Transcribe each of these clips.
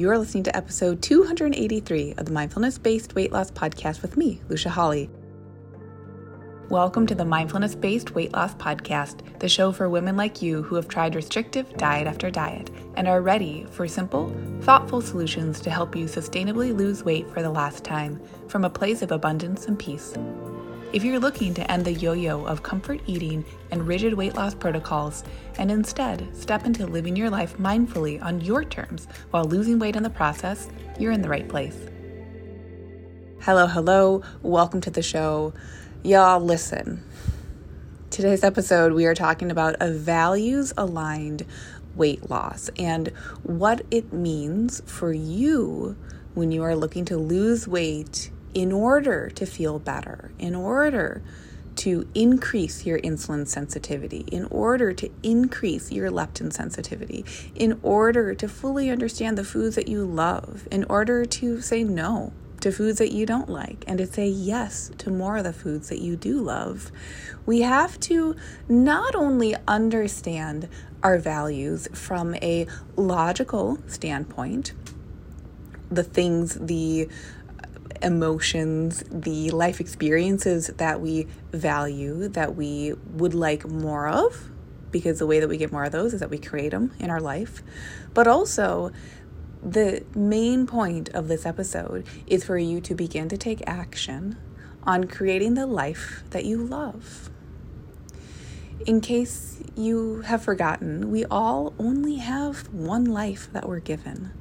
You're listening to episode 283 of the Mindfulness Based Weight Loss Podcast with me, Lucia Hawley. Welcome to the Mindfulness Based Weight Loss Podcast, the show for women like you who have tried restrictive diet after diet and are ready for simple, thoughtful solutions to help you sustainably lose weight for the last time from a place of abundance and peace. If you're looking to end the yo yo of comfort eating and rigid weight loss protocols and instead step into living your life mindfully on your terms while losing weight in the process, you're in the right place. Hello, hello, welcome to the show. Y'all, listen. Today's episode, we are talking about a values aligned weight loss and what it means for you when you are looking to lose weight in order to feel better, in order to increase your insulin sensitivity, in order to increase your leptin sensitivity, in order to fully understand the foods that you love, in order to say no to foods that you don't like and to say yes to more of the foods that you do love, we have to not only understand our values from a logical standpoint, the things, the emotions, the life experiences that we value, that we would like more of, because the way that we get more of those is that we create them in our life. But also, the main point of this episode is for you to begin to take action on creating the life that you love. In case you have forgotten, we all only have one life that we're given.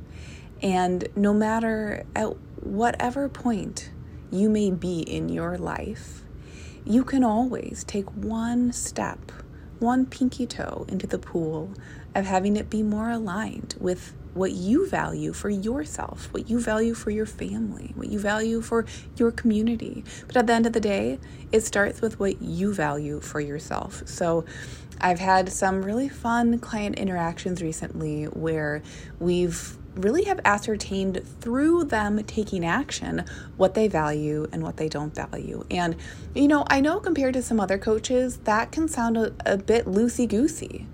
And no matter at whatever point you may be in your life, you can always take one step, one pinky toe into the pool of having it be more aligned with what you value for yourself, what you value for your family, what you value for your community. But at the end of the day, it starts with what you value for yourself. So I've had some really fun client interactions recently where we've really have ascertained through them taking action what they value and what they don't value. And, you know, I know compared to some other coaches, that can sound a, a bit loosey goosey.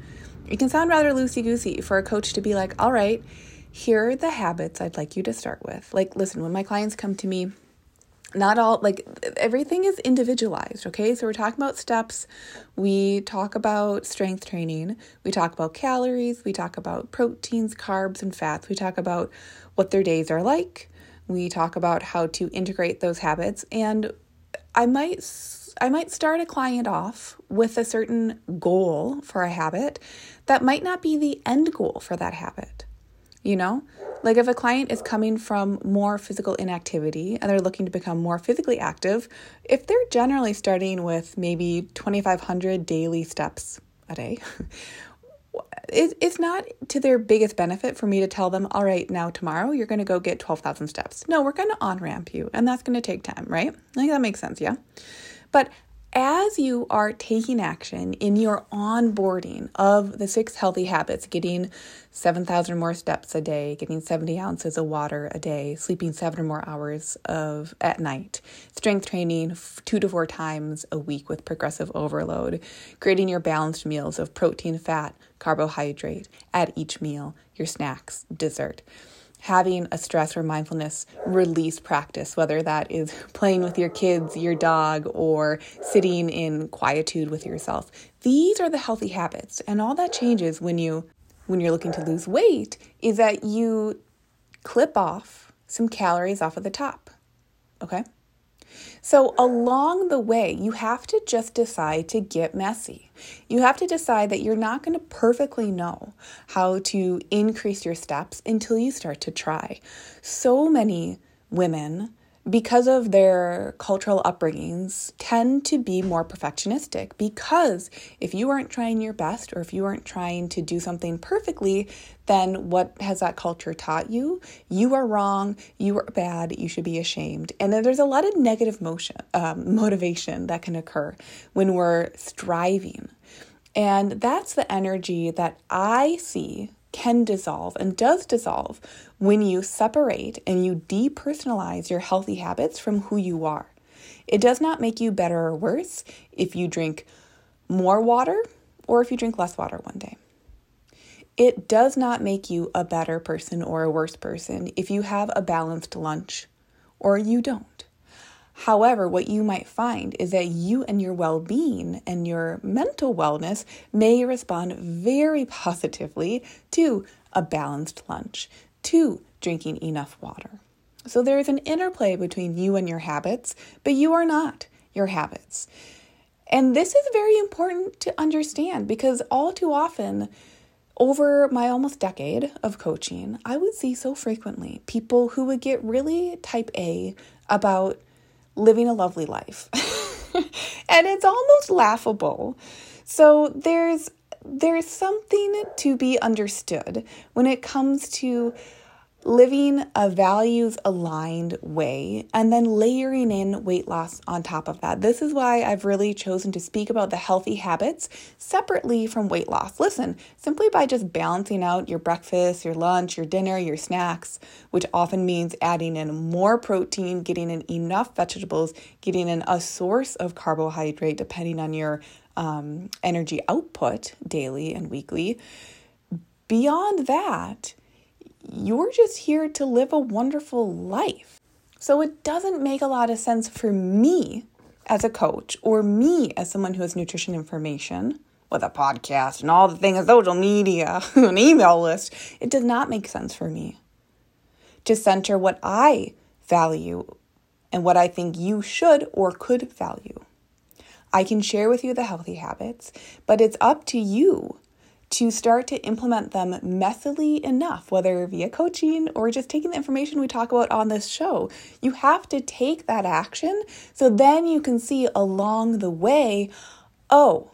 It can sound rather loosey goosey for a coach to be like, all right, here are the habits I'd like you to start with. Like, listen, when my clients come to me, not all like everything is individualized okay? So we're talking about steps. We talk about strength training. We talk about calories. We talk about proteins carbs and fats. We talk about what their days are like. We talk about how to integrate those habits. And i might i might start a client off with a certain goal for a habit that might not be the end goal for that habit you know like if a client is coming from more physical inactivity and they're looking to become more physically active, if they're generally starting with maybe 2,500 daily steps a day, it's not to their biggest benefit for me to tell them, all right, now tomorrow you're going to go get 12,000 steps. No, we're going to on ramp you, and that's going to take time, right? Think that makes sense, yeah? But as you are taking action in your onboarding of the six healthy habits, getting 7,000 more steps a day, getting 70 ounces of water a day, sleeping seven or more hours of at night, strength training two to four times a week with progressive overload, creating your balanced meals of protein, fat, carbohydrate at each meal, your snacks, dessert having a stress or mindfulness release practice, whether that is playing with your kids, your dog, or sitting in quietude with yourself. These are the healthy habits. And all that changes when you when you're looking to lose weight is that you clip off some calories off of the top. Okay? So, along the way, you have to just decide to get messy. You have to decide that you're not going to perfectly know how to increase your steps until you start to try. So many women because of their cultural upbringings, tend to be more perfectionistic. Because if you aren't trying your best or if you aren't trying to do something perfectly, then what has that culture taught you? You are wrong, you are bad, you should be ashamed. And then there's a lot of negative motion, um, motivation that can occur when we're striving. And that's the energy that I see can dissolve and does dissolve when you separate and you depersonalize your healthy habits from who you are. It does not make you better or worse if you drink more water or if you drink less water one day. It does not make you a better person or a worse person if you have a balanced lunch or you don't. However, what you might find is that you and your well being and your mental wellness may respond very positively to a balanced lunch, to drinking enough water. So there is an interplay between you and your habits, but you are not your habits. And this is very important to understand because all too often, over my almost decade of coaching, I would see so frequently people who would get really type A about living a lovely life. and it's almost laughable. So there's there's something to be understood when it comes to living a values aligned way and then layering in weight loss on top of that. This is why I've really chosen to speak about the healthy habits separately from weight loss. Listen, simply by just balancing out your breakfast, your lunch, your dinner, your snacks, which often means adding in more protein, getting in enough vegetables, getting in a source of carbohydrate depending on your um, energy output daily and weekly. Beyond that, you're just here to live a wonderful life. So it doesn't make a lot of sense for me as a coach or me as someone who has nutrition information with a podcast and all the things social media, an email list. It does not make sense for me to center what I value and what I think you should or could value. I can share with you the healthy habits, but it's up to you to start to implement them messily enough, whether via coaching or just taking the information we talk about on this show. You have to take that action so then you can see along the way, oh,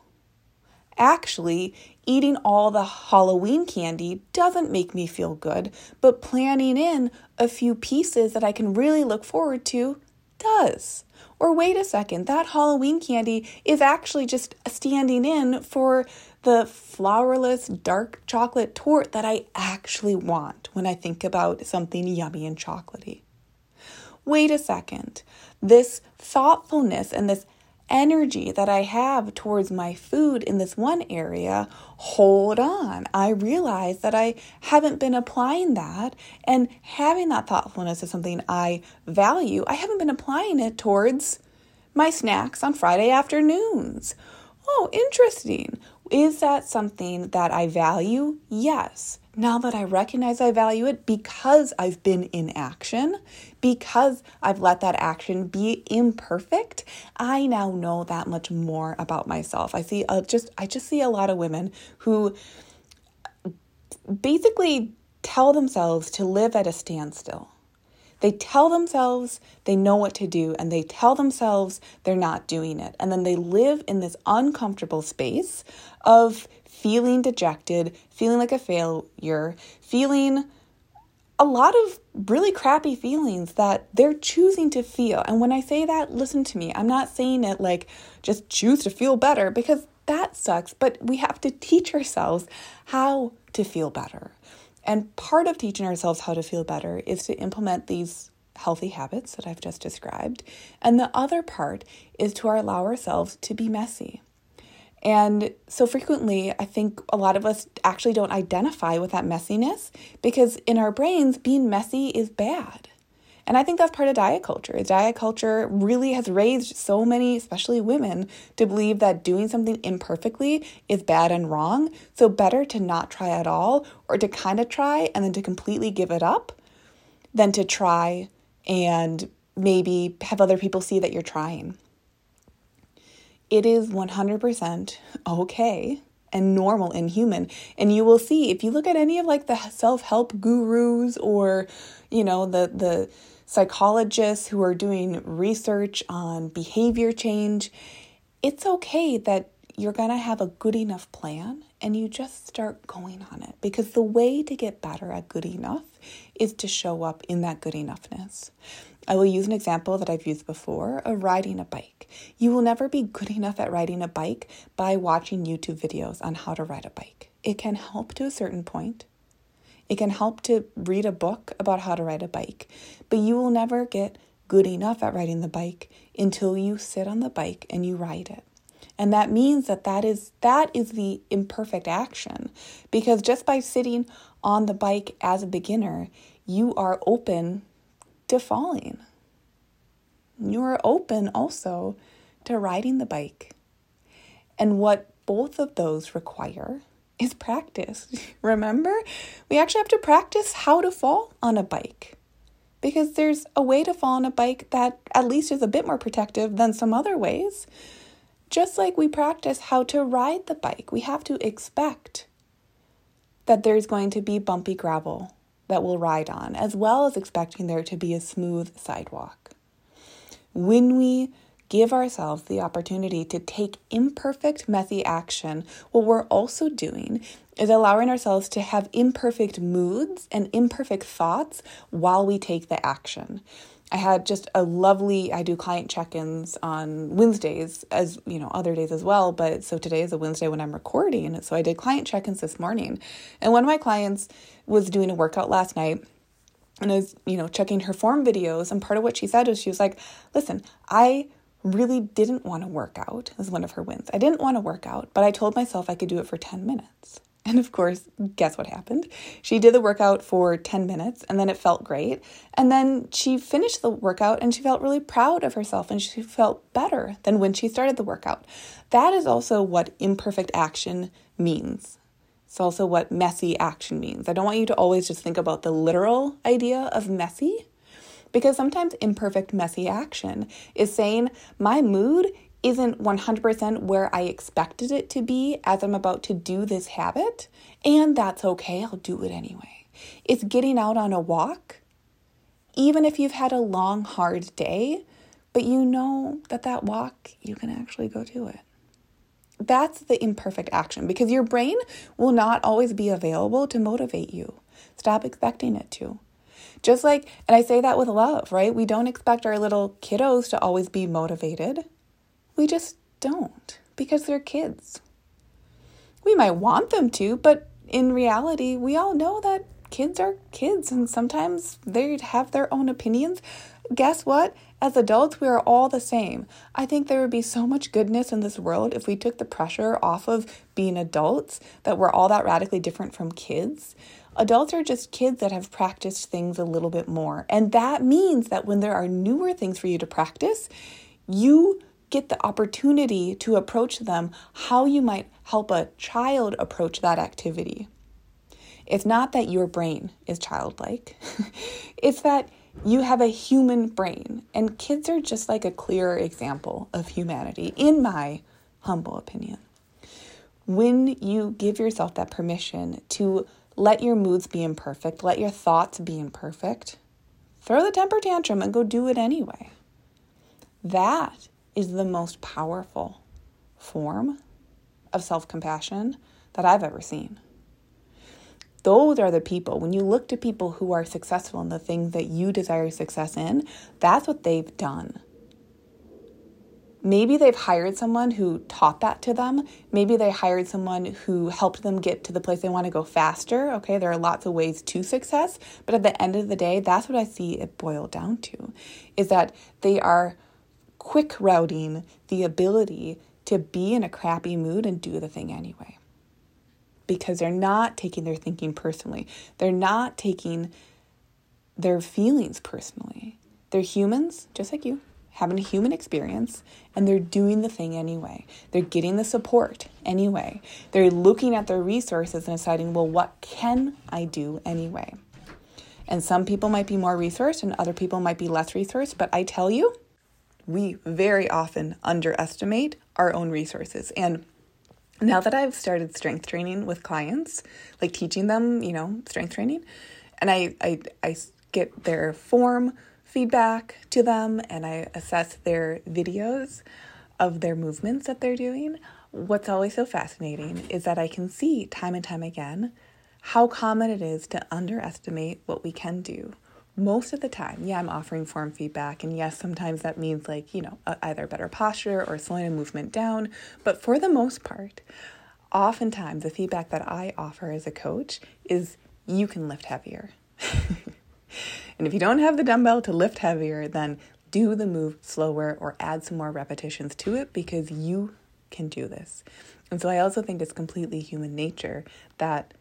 actually, eating all the Halloween candy doesn't make me feel good, but planning in a few pieces that I can really look forward to does. Or wait a second, that Halloween candy is actually just standing in for the flourless dark chocolate torte that I actually want when I think about something yummy and chocolatey. Wait a second, this thoughtfulness and this energy that I have towards my food in this one area, hold on. I realize that I haven't been applying that and having that thoughtfulness is something I value. I haven't been applying it towards my snacks on Friday afternoons. Oh, interesting. Is that something that I value? Yes. Now that I recognize I value it because I've been in action, because I've let that action be imperfect, I now know that much more about myself. I see a, just I just see a lot of women who basically tell themselves to live at a standstill. They tell themselves they know what to do and they tell themselves they're not doing it. And then they live in this uncomfortable space of feeling dejected, feeling like a failure, feeling a lot of really crappy feelings that they're choosing to feel. And when I say that, listen to me. I'm not saying it like just choose to feel better because that sucks, but we have to teach ourselves how to feel better. And part of teaching ourselves how to feel better is to implement these healthy habits that I've just described. And the other part is to allow ourselves to be messy. And so frequently, I think a lot of us actually don't identify with that messiness because in our brains, being messy is bad. And I think that's part of diet culture. Diet culture really has raised so many, especially women, to believe that doing something imperfectly is bad and wrong. So, better to not try at all or to kind of try and then to completely give it up than to try and maybe have other people see that you're trying. It is 100% okay and normal and human. And you will see if you look at any of like the self-help gurus or you know the the psychologists who are doing research on behavior change, it's okay that you're going to have a good enough plan and you just start going on it because the way to get better at good enough is to show up in that good enoughness. I will use an example that I've used before of riding a bike. You will never be good enough at riding a bike by watching YouTube videos on how to ride a bike. It can help to a certain point, it can help to read a book about how to ride a bike, but you will never get good enough at riding the bike until you sit on the bike and you ride it. And that means that that is that is the imperfect action because just by sitting on the bike as a beginner, you are open to falling. You are open also to riding the bike. And what both of those require is practice. Remember, we actually have to practice how to fall on a bike because there's a way to fall on a bike that at least is a bit more protective than some other ways. Just like we practice how to ride the bike, we have to expect that there's going to be bumpy gravel that we'll ride on, as well as expecting there to be a smooth sidewalk. When we give ourselves the opportunity to take imperfect, messy action, what we're also doing is allowing ourselves to have imperfect moods and imperfect thoughts while we take the action. I had just a lovely I do client check-ins on Wednesdays as you know other days as well but so today is a Wednesday when I'm recording so I did client check-ins this morning and one of my clients was doing a workout last night and I was you know checking her form videos and part of what she said was she was like listen I really didn't want to work out as one of her wins. I didn't want to work out, but I told myself I could do it for 10 minutes. And of course, guess what happened? She did the workout for 10 minutes and then it felt great. And then she finished the workout and she felt really proud of herself and she felt better than when she started the workout. That is also what imperfect action means. It's also what messy action means. I don't want you to always just think about the literal idea of messy because sometimes imperfect, messy action is saying, my mood isn't 100% where I expected it to be as I'm about to do this habit, and that's okay, I'll do it anyway. It's getting out on a walk, even if you've had a long, hard day, but you know that that walk, you can actually go do it. That's the imperfect action because your brain will not always be available to motivate you. Stop expecting it to. Just like, and I say that with love, right? We don't expect our little kiddos to always be motivated. We just don't because they're kids. We might want them to, but in reality, we all know that kids are kids and sometimes they have their own opinions. Guess what? As adults, we are all the same. I think there would be so much goodness in this world if we took the pressure off of being adults that we're all that radically different from kids. Adults are just kids that have practiced things a little bit more. And that means that when there are newer things for you to practice, you get the opportunity to approach them how you might help a child approach that activity. It's not that your brain is childlike, it's that you have a human brain, and kids are just like a clearer example of humanity, in my humble opinion. When you give yourself that permission to let your moods be imperfect. Let your thoughts be imperfect. Throw the temper tantrum and go do it anyway. That is the most powerful form of self compassion that I've ever seen. Those are the people, when you look to people who are successful in the things that you desire success in, that's what they've done. Maybe they've hired someone who taught that to them. Maybe they hired someone who helped them get to the place they want to go faster. Okay, there are lots of ways to success, but at the end of the day, that's what I see it boil down to is that they are quick routing the ability to be in a crappy mood and do the thing anyway. Because they're not taking their thinking personally, they're not taking their feelings personally. They're humans, just like you having a human experience and they're doing the thing anyway. They're getting the support anyway. They're looking at their resources and deciding, well, what can I do anyway? And some people might be more resourced and other people might be less resourced, but I tell you, we very often underestimate our own resources. And now that I've started strength training with clients, like teaching them, you know, strength training, and I I, I get their form feedback to them and I assess their videos of their movements that they're doing, what's always so fascinating is that I can see time and time again how common it is to underestimate what we can do. Most of the time, yeah, I'm offering form feedback, and yes, sometimes that means like, you know, uh, either better posture or slowing a movement down, but for the most part, oftentimes the feedback that I offer as a coach is you can lift heavier. And if you don't have the dumbbell to lift heavier, then do the move slower or add some more repetitions to it because you can do this. And so I also think it's completely human nature that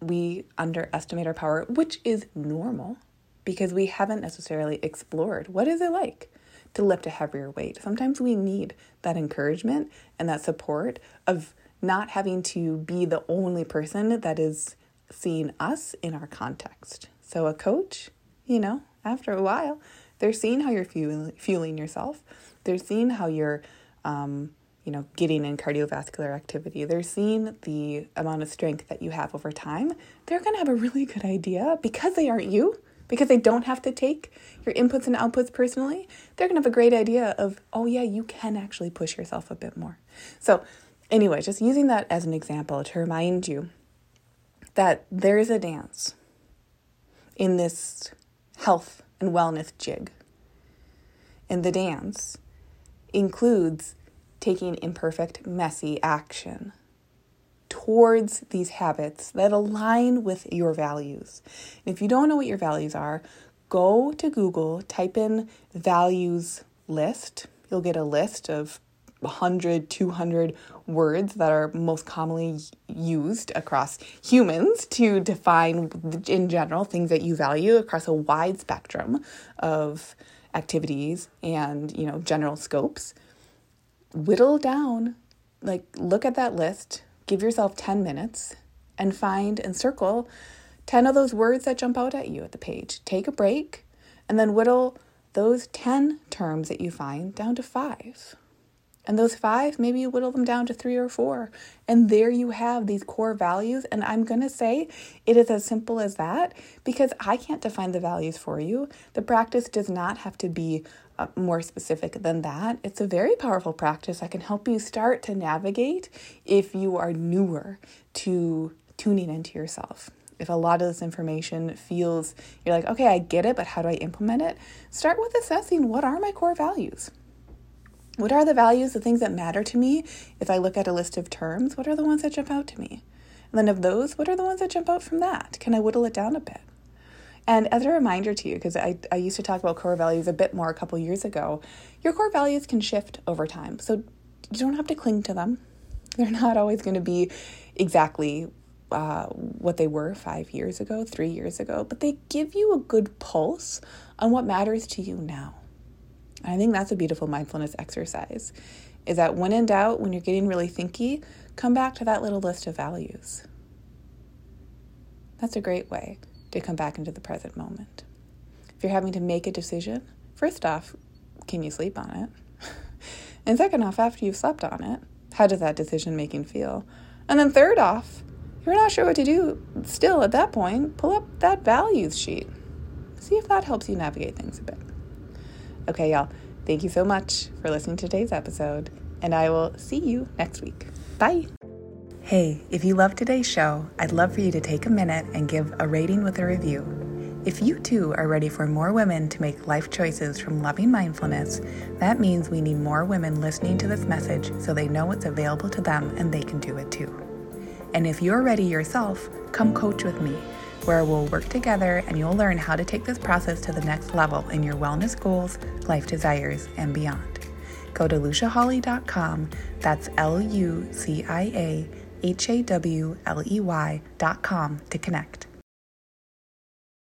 we underestimate our power, which is normal because we haven't necessarily explored what is it like to lift a heavier weight. Sometimes we need that encouragement and that support of not having to be the only person that is seeing us in our context. So a coach, you know, after a while, they're seeing how you're fueling, yourself. They're seeing how you're um, you know, getting in cardiovascular activity, they're seeing the amount of strength that you have over time, they're going to have a really good idea because they aren't you, because they don't have to take your inputs and outputs personally. They're going to have a great idea of, oh, yeah, you can actually push yourself a bit more. So, anyway, just using that as an example to remind you that there is a dance in this health and wellness jig. And the dance includes taking imperfect, messy action towards these habits that align with your values. And if you don't know what your values are, go to Google, type in values list. You'll get a list of 100, 200 words that are most commonly used across humans to define, in general, things that you value across a wide spectrum of activities and, you know, general scopes whittle down, like look at that list, give yourself 10 minutes, and find and circle 10 of those words that jump out at you at the page. Take a break and then whittle those 10 terms that you find down to five. And those five, maybe you whittle them down to three or four. And there you have these core values. And I'm going to say it is as simple as that because I can't define the values for you. The practice does not have to be Uh, more specific than that. It's a very powerful practice that can help you start to navigate if you are newer to tuning into yourself. If a lot of this information feels you're like, okay, I get it, but how do I implement it? Start with assessing what are my core values? What are the values, the things that matter to me? If I look at a list of terms, what are the ones that jump out to me? And then of those, what are the ones that jump out from that? Can I whittle it down a bit? And as a reminder to you, because I, I used to talk about core values a bit more a couple years ago, your core values can shift over time. So you don't have to cling to them. They're not always going to be exactly uh, what they were five years ago, three years ago, but they give you a good pulse on what matters to you now. And I think that's a beautiful mindfulness exercise is that when in doubt, when you're getting really thinky, come back to that little list of values. That's a great way to come back into the present moment. If you're having to make a decision, first off, can you sleep on it? and second off, after you've slept on it, how does that decision making feel? And then third off, if you're not sure what to do, still at that point, pull up that values sheet. See if that helps you navigate things a bit. Okay, y'all, thank you so much for listening to today's episode, and I will see you next week. Bye. Hey, if you love today's show, I'd love for you to take a minute and give a rating with a review. If you too are ready for more women to make life choices from loving mindfulness, that means we need more women listening to this message so they know it's available to them and they can do it too. And if you're ready yourself, come coach with me, where we'll work together and you'll learn how to take this process to the next level in your wellness goals, life desires, and beyond. Go to luciahawley.com, that's L U C I A H A W L E Y dot com to connect.